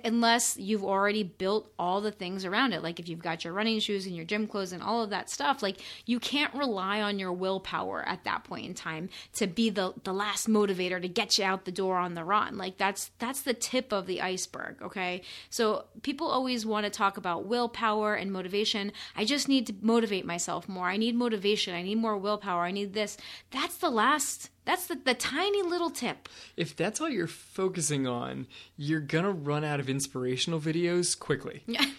unless you've already built all the things around it. Like if you've got your running shoes and your gym clothes and all of that stuff like you can't rely on your willpower at that point in time to be the the last motivator to get you out the door on the run. Like that's that's the tip of the iceberg okay? So people always want to talk about willpower and motivation. I just need to motivate myself more. I need motivation. I need more willpower. I need this. That's the last that's the, the tiny little tip If that's all you're focusing on, you're gonna run out of inspirational videos quickly. Yeah. <laughs>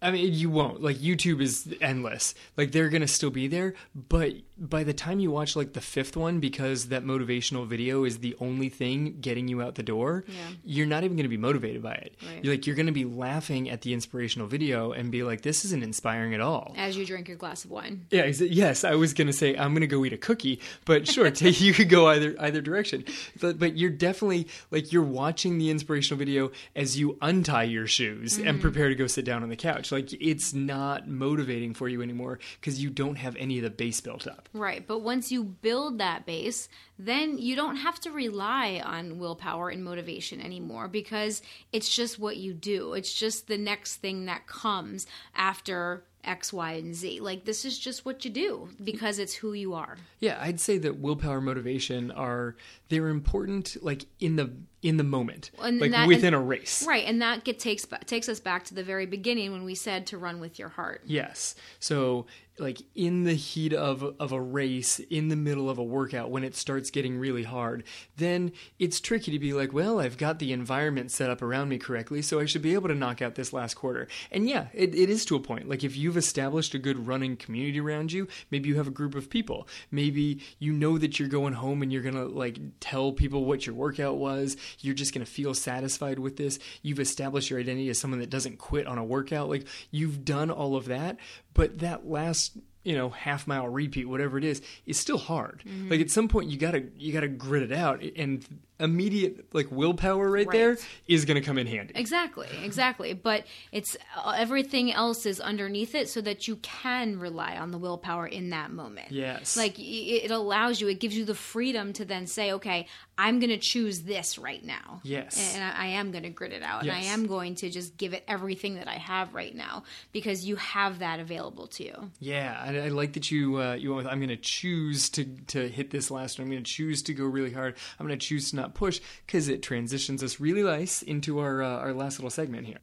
I mean, you won't. Like YouTube is endless. Like they're gonna still be there, but by the time you watch like the fifth one, because that motivational video is the only thing getting you out the door, Yeah. you're not even gonna be motivated by it. Right. You're like you're gonna be laughing at the inspirational video and be like, "This isn't inspiring at all." as you drink your glass of wine Yeah, yes, I was gonna say I'm gonna go eat a cookie, but sure, <laughs> ta you could go either either direction. But but you're definitely like you're watching the inspirational video as you untie your shoes and mm-hmm. prepare to go sit down on the couch. Like it's not motivating for you anymore because you don't have any of the base built up. Right, but once you build that base, then you don't have to rely on willpower and motivation anymore because it's just what you do. It's just the next thing that comes after X, Y, and Z. Like this is just what you do because it's who you are. Yeah, I'd say that willpower, and motivation are they're important like in the in the moment, And like that- within and- a race. Right, and that get takes takes us back to the very beginning when we said to run with your heart. Yes. So like in the heat of of a race, in the middle of a workout when it starts getting really hard, then it's tricky to be like, well, I've got the environment set up around me correctly, so I should be able to knock out this last quarter. And yeah, it, it is to a point. Like if you've established a good running community around you, maybe you have a group of people. Maybe you know that you're going home and you're gonna like tell people what your workout was. You're just gonna feel satisfied with this. You've established your identity as someone that doesn't quit on a workout. Like you've done all of that, but that last next you know half mile repeat whatever it is is still hard like at some point you gotta you gotta grit it out and immediate like willpower right, there Right. is gonna come in handy Exactly, exactly. But it's uh, everything else is underneath it so that you can rely on the willpower in that moment. Yes. Like it allows you, it gives you the freedom to then say, okay, I'm to choose this right now. Yes. And I am to grit it out. And I am going to just give it everything that I have right now because you have that available to you. Yeah, I like that you uh, you went with I'm going to choose to to hit this last one. I'm going to choose to go really hard. I'm going to choose to not push because it transitions us really nice into our uh, our last little segment here.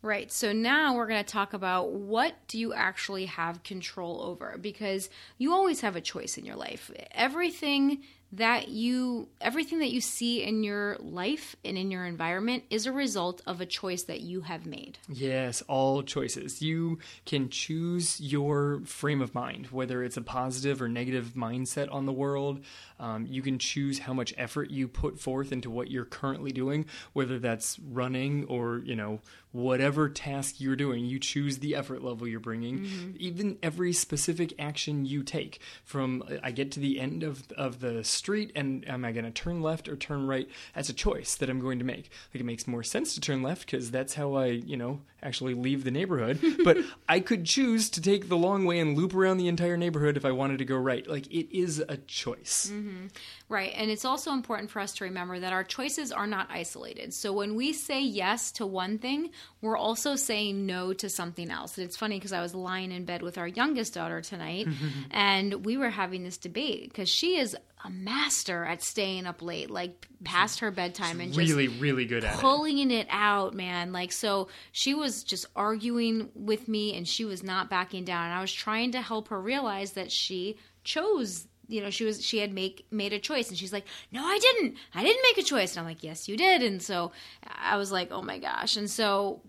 Right. So now we're going to talk about what do you actually have control over because you always have a choice in your life. Everything that you everything that you see in your life and in your environment is a result of a choice that you have made. Yes, all choices. You can choose your frame of mind, whether it's a positive or negative mindset on the world. Um, you can choose how much effort you put forth into what you're currently doing, whether that's running or you know whatever task you're doing. You choose the effort level you're bringing. Mm-hmm. Even every specific action you take, from I get to the end of of the street and am I going to turn left or turn right? That's a choice that I'm going to make. Like it makes more sense to turn left because that's how I, you know, actually leave the neighborhood. <laughs> but I could choose to take the long way and loop around the entire neighborhood if I wanted to go right. Like it is a choice. Mm-hmm. Mm-hmm. Right. And it's also important for us to remember that our choices are not isolated. So when we say yes to one thing, we're also saying no to something else. And it's funny because I was lying in bed with our youngest daughter tonight <laughs> and we were having this debate because she is a master at staying up late, like past her bedtime, and really, really good at pulling it. it out, man. Like so, she was just arguing with me, and she was not backing down. And I was trying to help her realize that she chose you know she was she had make made a choice and she's like no i didn't i didn't make a choice and i'm like yes you did and so i was like oh my gosh and so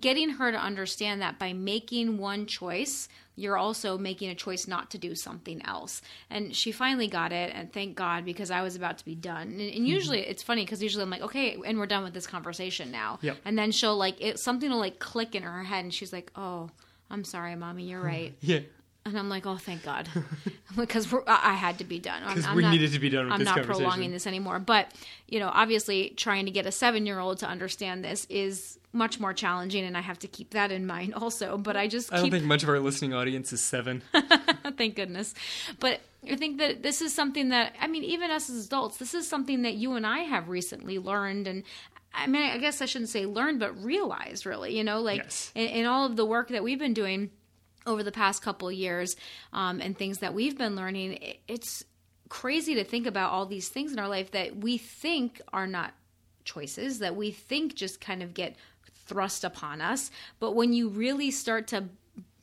getting her to understand that by making one choice you're also making a choice not to do something else. And she finally got it, and thank God because I was about to be done. And, and mm-hmm. usually mm-hmm. it's funny because usually I'm like, okay, and we're done with this conversation now. Yep. And then she'll like it, something will like click in her head, and she's like, oh. I'm sorry, mommy. You're <laughs> right. yeah. And I'm like, oh, thank God, <laughs> because I had to be done. Because we not, needed to be done. I'm not prolonging this anymore. But you know, obviously, trying to get a seven year old to understand this is much more challenging, and I have to keep that in mind also. But I just I don't think much of our listening audience is seven. <laughs> thank goodness. But I think that this is something that I mean, even us as adults, this is something that you and I have recently learned, and I mean, I guess I shouldn't say learned, but realized really. You know, like yes. in, in all of the work that we've been doing over the past couple years um, and things that we've been learning, it's crazy to think about all these things in our life that we think are not choices, that we think just kind of get thrust upon us. But when you really start to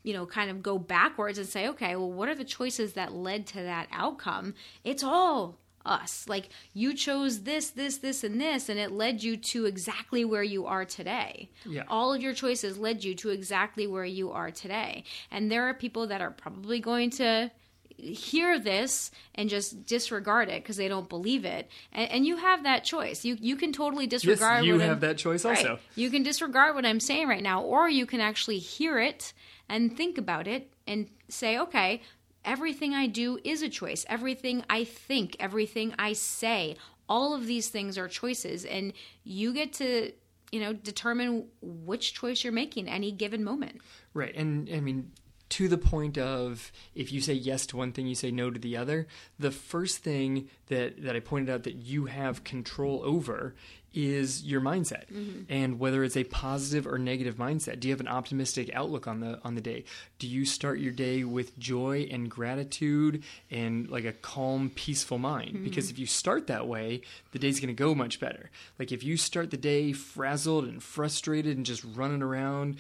you know, kind of go backwards and say, okay, well, what are the choices that led to that outcome? It's all us. Like you chose this, this, this, and this, and it led you to exactly where you are today. Yeah. All of your choices led you to exactly where you are today. And there are people that are probably going to hear this and just disregard it because they don't believe it and, and, you have that choice you you can totally disregard yes, you have I'm, that choice also you can disregard what i'm saying right now or you can actually hear it and think about it and say okay Everything I do is a choice. Everything I think, everything I say, all of these things are choices. And you get to, you know, determine which choice you're making any given moment. Right. And I mean, to the point of if you say yes to one thing, you say no to the other. The first thing that, that I pointed out that you have control over is your mindset mm-hmm. and whether it's a positive or negative mindset do you have an optimistic outlook on the on the day do you start your day with joy and gratitude and like a calm peaceful mind mm-hmm. because if you start that way the day's going to go much better like if you start the day frazzled and frustrated and just running around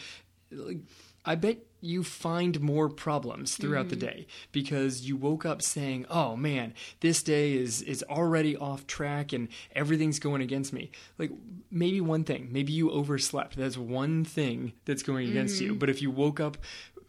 like I bet you find more problems throughout mm. the day because you woke up saying, "Oh man, this day is is already off track and everything's going against me." Like maybe one thing, maybe you overslept. That's one thing that's going against mm-hmm. you. But if you woke up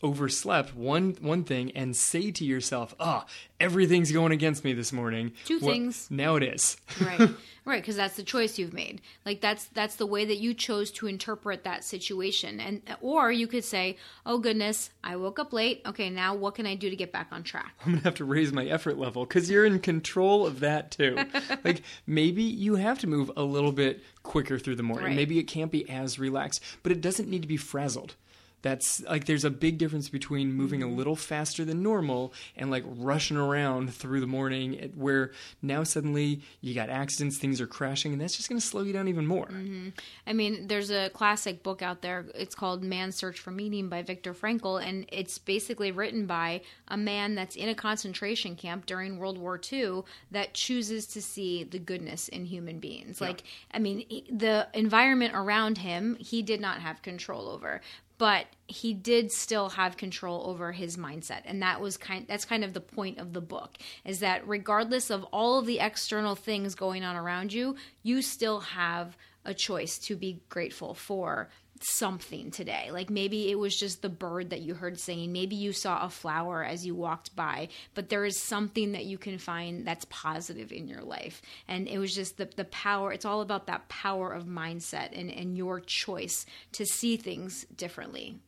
overslept one one thing and say to yourself, "Ah, oh, everything's going against me this morning." Two well, things. Now it is. <laughs> right. Right, because that's the choice you've made. Like that's that's the way that you chose to interpret that situation. And or you could say, "Oh goodness, I woke up late. Okay, now what can I do to get back on track?" I'm going to have to raise my effort level cuz you're in control of that too. <laughs> like maybe you have to move a little bit quicker through the morning. Right. Maybe it can't be as relaxed, but it doesn't need to be frazzled that's like there's a big difference between moving a mm-hmm. little faster than normal and like rushing around through the morning where now suddenly you got accidents things are crashing and that's just going to slow you down even more mm-hmm. i mean there's a classic book out there it's called man's search for meaning by viktor frankl and it's basically written by a man that's in a concentration camp during world war ii that chooses to see the goodness in human beings yeah. like i mean the environment around him he did not have control over but he did still have control over his mindset. And that was kind that's kind of the point of the book is that regardless of all of the external things going on around you you still have a choice to be grateful for something today. Like maybe it was just the bird that you heard singing. Maybe you saw a flower as you walked by, but there is something that you can find that's positive in your life. And it was just the, the power, it's all about that power of mindset and, and your choice to see things differently.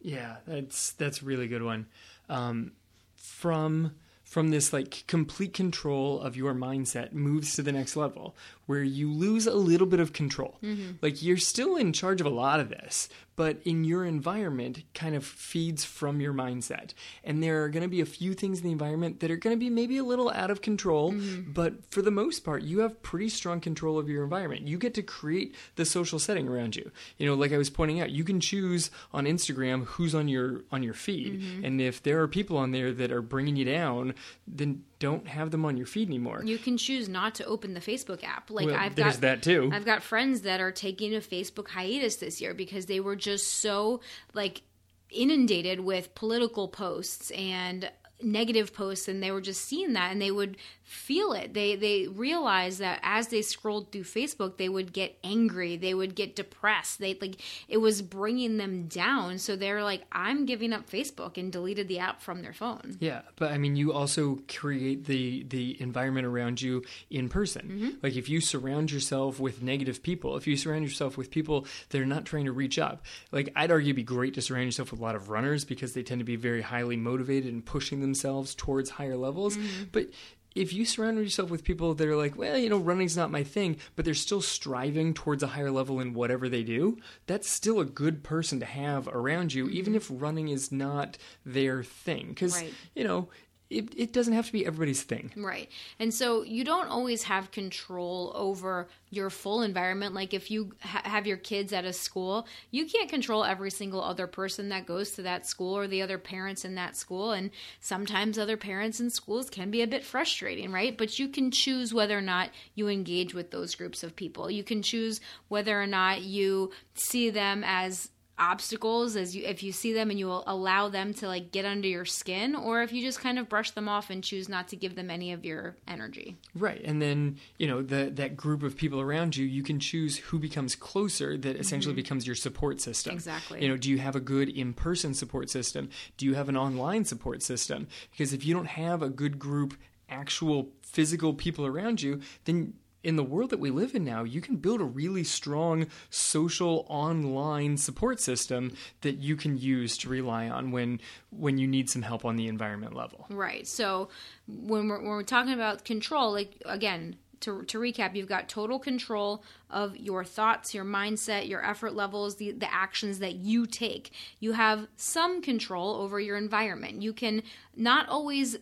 Yeah, that's that's a really good one. Um, from from this like complete control of your mindset moves to the next level where you lose a little bit of control. Mm-hmm. Like you're still in charge of a lot of this, but in your environment kind of feeds from your mindset. And there are going to be a few things in the environment that are going to be maybe a little out of control, mm-hmm. but for the most part, you have pretty strong control of your environment. You get to create the social setting around you. You know, like I was pointing out, you can choose on Instagram who's on your on your feed. Mm-hmm. And if there are people on there that are bringing you down, then don't have them on your feed anymore. You can choose not to open the Facebook app. Like well, I've there's got that too. I've got friends that are taking a Facebook hiatus this year because they were just so like inundated with political posts and negative posts and they were just seeing that and they would feel it. They they realized that as they scrolled through Facebook, they would get angry, they would get depressed. They like it was bringing them down. So they're like, I'm giving up Facebook and deleted the app from their phone. Yeah, but I mean, you also create the the environment around you in person. Mm-hmm. Like if you surround yourself with negative people, if you surround yourself with people that are not trying to reach up, like I'd argue, it'd be great to surround yourself with a lot of runners because they tend to be very highly motivated and pushing themselves towards higher levels. Mm-hmm. But if you surround yourself with people that are like, well, you know, running's not my thing, but they're still striving towards a higher level in whatever they do, that's still a good person to have around you, even mm-hmm. if running is not their thing. Because, right. you know, it, it doesn't have to be everybody's thing. Right. And so you don't always have control over your full environment. Like if you ha- have your kids at a school, you can't control every single other person that goes to that school or the other parents in that school. And sometimes other parents in schools can be a bit frustrating, right? But you can choose whether or not you engage with those groups of people. You can choose whether or not you see them as obstacles as you if you see them and you will allow them to like get under your skin or if you just kind of brush them off and choose not to give them any of your energy. Right and then you know the that group of people around you you can choose who becomes closer that essentially mm-hmm. becomes your support system. Exactly. You know do you have a good in-person support system? Do you have an online support system? Because if you don't have a good group actual physical people around you then in the world that we live in now, you can build a really strong social online support system that you can use to rely on when when you need some help on the environment level. Right. So when we're, when we're talking about control, like again, to, to recap, you've got total control of your thoughts, your mindset, your effort levels, the, the actions that you take. You have some control over your environment. You can not always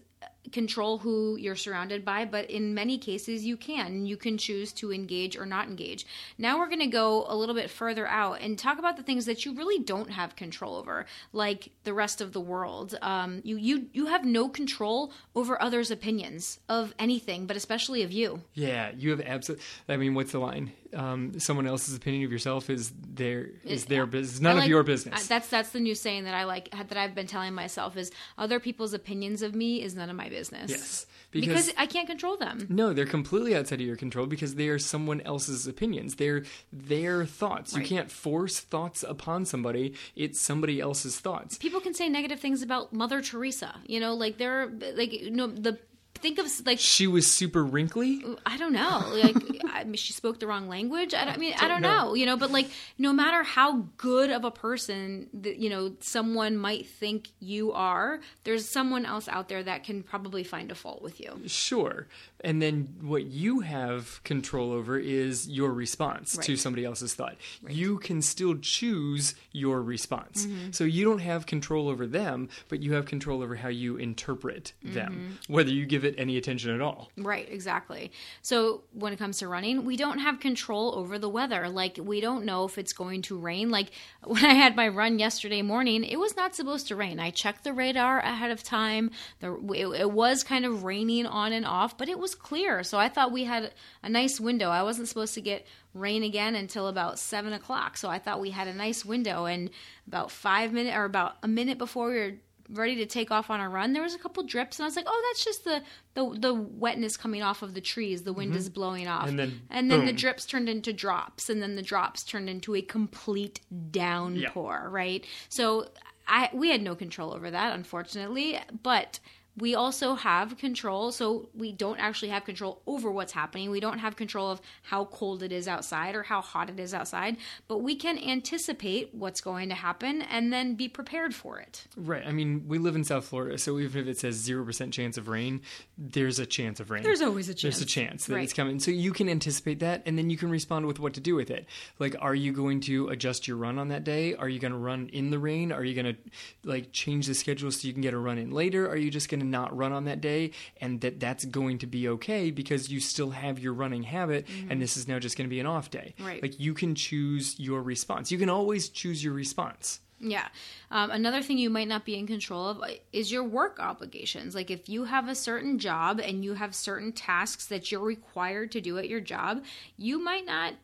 control who you're surrounded by, but in many cases you can. You can choose to engage or not engage. Now we're going to go a little bit further out and talk about the things that you really don't have control over, like the rest of the world. Um, you you you have no control over others' opinions of anything, but especially of you. Yeah, you have absolutely. I mean, what's the line? um, someone else's opinion of yourself is their is their business, none like, of your business. That's that's the new saying that I like that I've been telling myself is other people's opinions of me is none of my business. Yes, because, because I can't control them. No, they're completely outside of your control because they are someone else's opinions. They're their thoughts. Right. You can't force thoughts upon somebody. It's somebody else's thoughts. People can say negative things about Mother Teresa. You know, like they're like you know the think of like she was super wrinkly. I don't know. Like <laughs> I mean, she spoke the wrong language. I, I mean, I don't know. You know, but like no matter how good of a person that you know someone might think you are, there's someone else out there that can probably find a fault with you. Sure, and then what you have control over is your response right. to somebody else's thought. Right. You can still choose your response. Mm-hmm. So you don't have control over them, but you have control over how you interpret mm-hmm. them. Whether you give it it any attention at all. Right, exactly. So when it comes to running, we don't have control over the weather. Like we don't know if it's going to rain. Like <laughs> when I had my run yesterday morning, it was not supposed to rain. I checked the radar ahead of time. The it, it was kind of raining on and off, but it was clear. So I thought we had a nice window. I wasn't supposed to get rain again until about seven o'clock. So I thought we had a nice window. And about five minutes or about a minute before we were ready to take off on a run, there was a couple drips, and I was like, "Oh, that's just the the, the wetness coming off of the trees. The wind mm-hmm. is blowing off." And then, and then the drips turned into drops, and then the drops turned into a complete downpour. Yeah. Right. So I we had no control over that, unfortunately, but we also have control so we don't actually have control over what's happening. We don't have control of how cold it is outside or how hot it is outside but we can anticipate what's going to happen and then be prepared for it. Right. I mean we live in south florida so even if it says 0% chance of rain there's a chance of rain. There's always a chance there's a chance. that right. it's coming. So you can anticipate that and then you can respond with what to do with it. Like are you going to adjust your run on that day? Are you going to run in the rain? Are you going to like change the schedule so you can get a run in later? Are you just going to not run on that day and that that's going to be okay because you still have your running habit mm-hmm. and this is now just going to be an off day. Right. Like you can choose your response. You can always choose your response. Yeah. Um, another thing you might not be in control of uh, is your work obligations. Like if you have a certain job and you have certain tasks that you're required to do at your job, you might not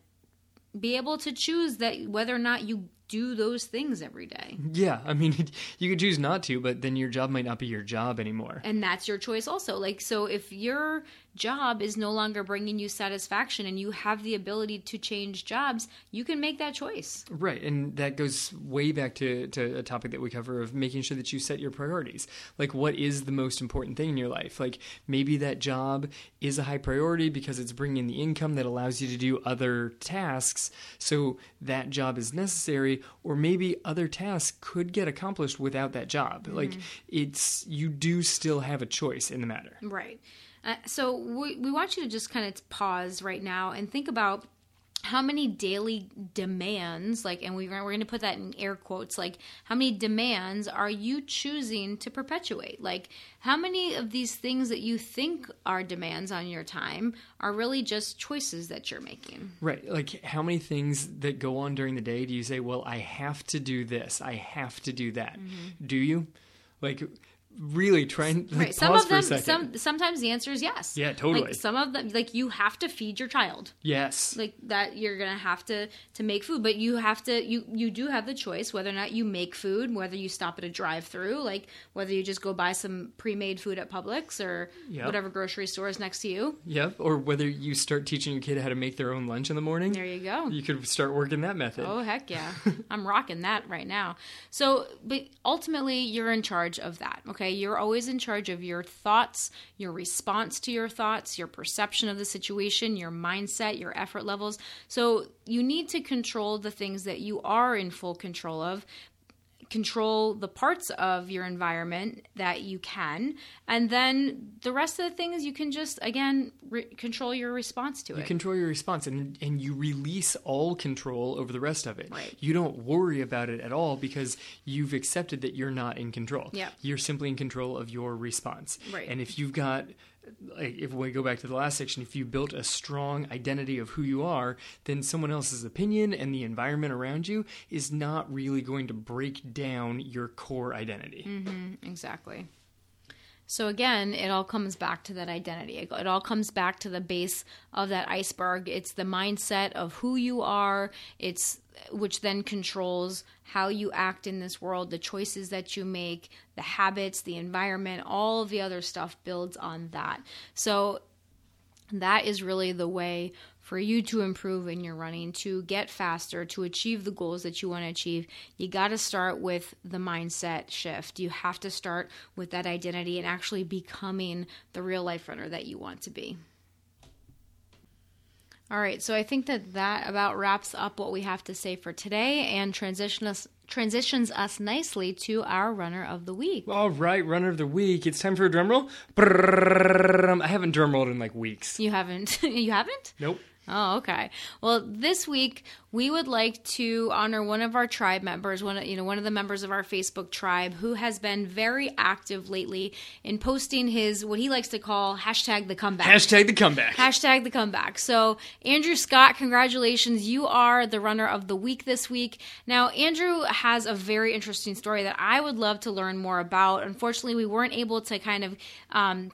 be able to choose that whether or not you do those things every day. Yeah, I mean, <laughs> you could choose not to, but then your job might not be your job anymore. And that's your choice also. Like, so if your job is no longer bringing you satisfaction and you have the ability to change jobs, you can make that choice. Right. And that goes way back to, to a topic that we cover of making sure that you set your priorities. Like, what is the most important thing in your life? Like, maybe that job is a high priority because it's bringing the income that allows you to do other tasks. So that job is necessary or maybe other tasks could get accomplished without that job. Mm-hmm. Like it's you do still have a choice in the matter. Right. Uh, so we, we want you to just kind of pause right now and think about how many daily demands like and we, we're going to put that in air quotes like how many demands are you choosing to perpetuate? Like how many of these things that you think are demands on your time are really just choices that you're making? Right like how many things that go on during the day do you say well i have to do this. I have to do that. Mm-hmm. do you? Like really trying like, right. some of them some sometimes the answer is yes. Yeah totally. like some of them like you have to feed your child. Yes. Like that you're gonna have to to make food but you have to you you do have the choice whether or not you make food whether you stop at a drive through like whether you just go buy some pre-made food at publix or yep. whatever grocery store is next to you. Yep or whether you start teaching your kid how to make their own lunch in the morning. There you go. You could start working that method. Oh heck yeah. <laughs> I'm rocking that right now. So but ultimately you're in charge of that okay okay? You're always in charge of your thoughts, your response to your thoughts, your perception of the situation, your mindset, your effort levels. So you need to control the things that you are in full control of, control the parts of your environment that you can and then the rest of the things you can just again re- control your response to it you control your response and and you release all control over the rest of it right. you don't worry about it at all because you've accepted that you're not in control yeah. you're simply in control of your response right. and if you've got like if we go back to the last section, if you built a strong identity of who you are, then someone else's opinion and the environment around you is not really going to break down your core identity. Mm-hmm, exactly. So again, it all comes back to that identity. It all comes back to the base of that iceberg. It's the mindset of who you are. It's which then controls how you act in this world, the choices that you make, the habits, the environment, all the other stuff builds on that. So that is really the way for you to improve in your running, to get faster, to achieve the goals that you want to achieve, you got to start with the mindset shift. You have to start with that identity and actually becoming the real life runner that you want to be. All right, so I think that that about wraps up what we have to say for today and transition us transitions us nicely to our runner of the week. All right, runner of the week. It's time for a drum roll. I haven't drum rolled in like weeks. You haven't? you haven't? Nope. Oh, okay. Well, this week we would like to honor one of our tribe members, one you know, one of the members of our Facebook tribe who has been very active lately in posting his what he likes to call hashtag the comeback. Hashtag the comeback. Hashtag the comeback. So Andrew Scott, congratulations. You are the runner of the week this week. Now, Andrew has a very interesting story that I would love to learn more about. Unfortunately, we weren't able to kind of um,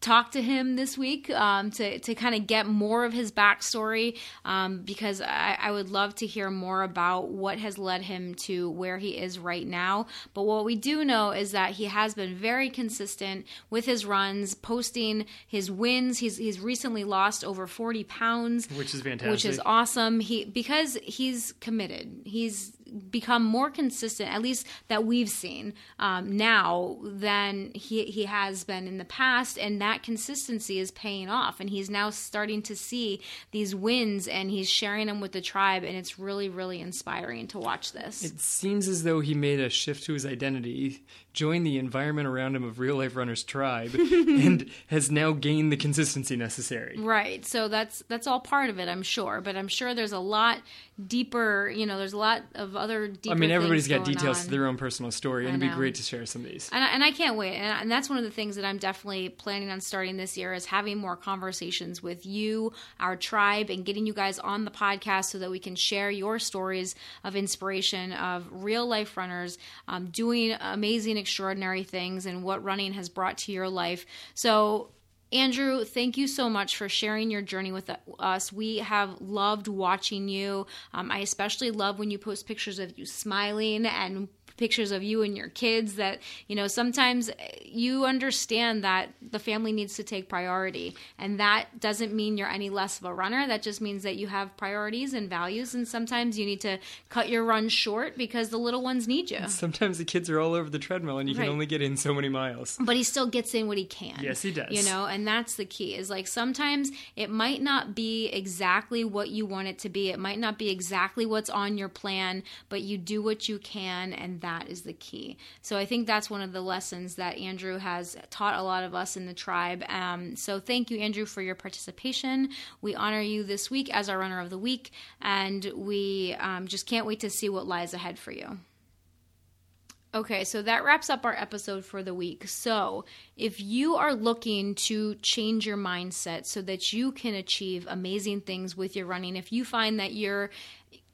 talk to him this week um, to, to kind of get more of his backstory um, because I, I, would love to hear more about what has led him to where he is right now. But what we do know is that he has been very consistent with his runs, posting his wins. He's, he's recently lost over 40 pounds, which is fantastic. Which is awesome. He because he's committed. He's become more consistent, at least that we've seen um, now, than he, he has been in the past. And that consistency is paying off. And he's now starting to see these wins and he's sharing them with the tribe. And it's really, really inspiring to watch this. It seems as though he made a shift to his identity joined the environment around him of real life runners tribe <laughs> and has now gained the consistency necessary right so that's that's all part of it i'm sure but i'm sure there's a lot deeper you know there's a lot of other deeper i mean everybody's got details on. to their own personal story and it'd be great to share some of these and I, and I can't wait and, and that's one of the things that i'm definitely planning on starting this year is having more conversations with you our tribe and getting you guys on the podcast so that we can share your stories of inspiration of real life runners um, doing amazing extraordinary things and what running has brought to your life. So, Andrew, thank you so much for sharing your journey with us. We have loved watching you. Um, I especially love when you post pictures of you smiling and pictures of you and your kids that you know sometimes you understand that the family needs to take priority. And that doesn't mean you're any less of a runner. That just means that you have priorities and values. And sometimes you need to cut your run short because the little ones need you. <laughs> Sometimes the kids are all over the treadmill and you right. can only get in so many miles. But he still gets in what he can. Yes he does. You know and that's the key is like sometimes it might not be exactly what you want it to be. It might not be exactly what's on your plan but you do what you can and that that is the key. So I think that's one of the lessons that Andrew has taught a lot of us in the tribe. Um, so thank you, Andrew, for your participation. We honor you this week as our runner of the week, and we um, just can't wait to see what lies ahead for you. Okay, so that wraps up our episode for the week. So, if you are looking to change your mindset so that you can achieve amazing things with your running, if you find that you're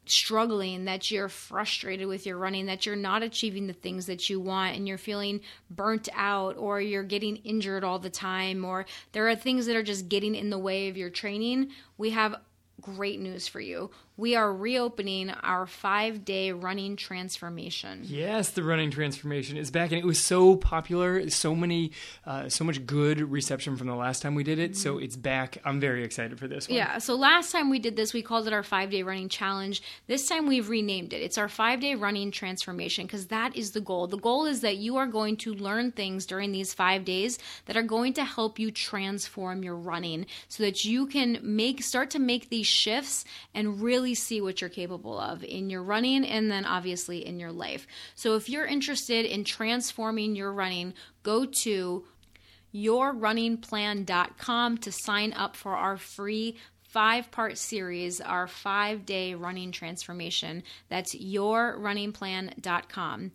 struggling, that you're frustrated with your running, that you're not achieving the things that you want, and you're feeling burnt out, or you're getting injured all the time, or there are things that are just getting in the way of your training, we have great news for you we are reopening our five day running transformation. Yes, the running transformation is back, and it was so popular. So many, uh, so much good reception from the last time we did it. Mm-hmm. So it's back. I'm very excited for this one. Yeah. So last time we did this, we called it our five day running challenge. This time we've renamed it. It's our five day running transformation because that is the goal. The goal is that you are going to learn things during these five days that are going to help you transform your running, so that you can make start to make these shifts and really really see what you're capable of in your running and then obviously in your life. So if you're interested in transforming your running, go to yourrunningplan.com to sign up for our free five part series, our five day running transformation. That's yourrunningplan.com.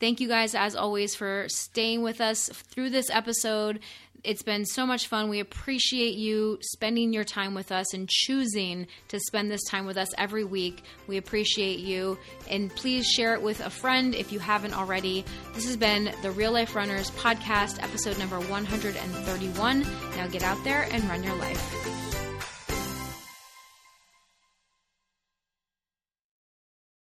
Thank you guys, as always, for staying with us through this episode. It's been so much fun. We appreciate you spending your time with us and choosing to spend this time with us every week. We appreciate you. And please share it with a friend if you haven't already. This has been the Real Life Runners podcast, episode number 131. Now get out there and run your life.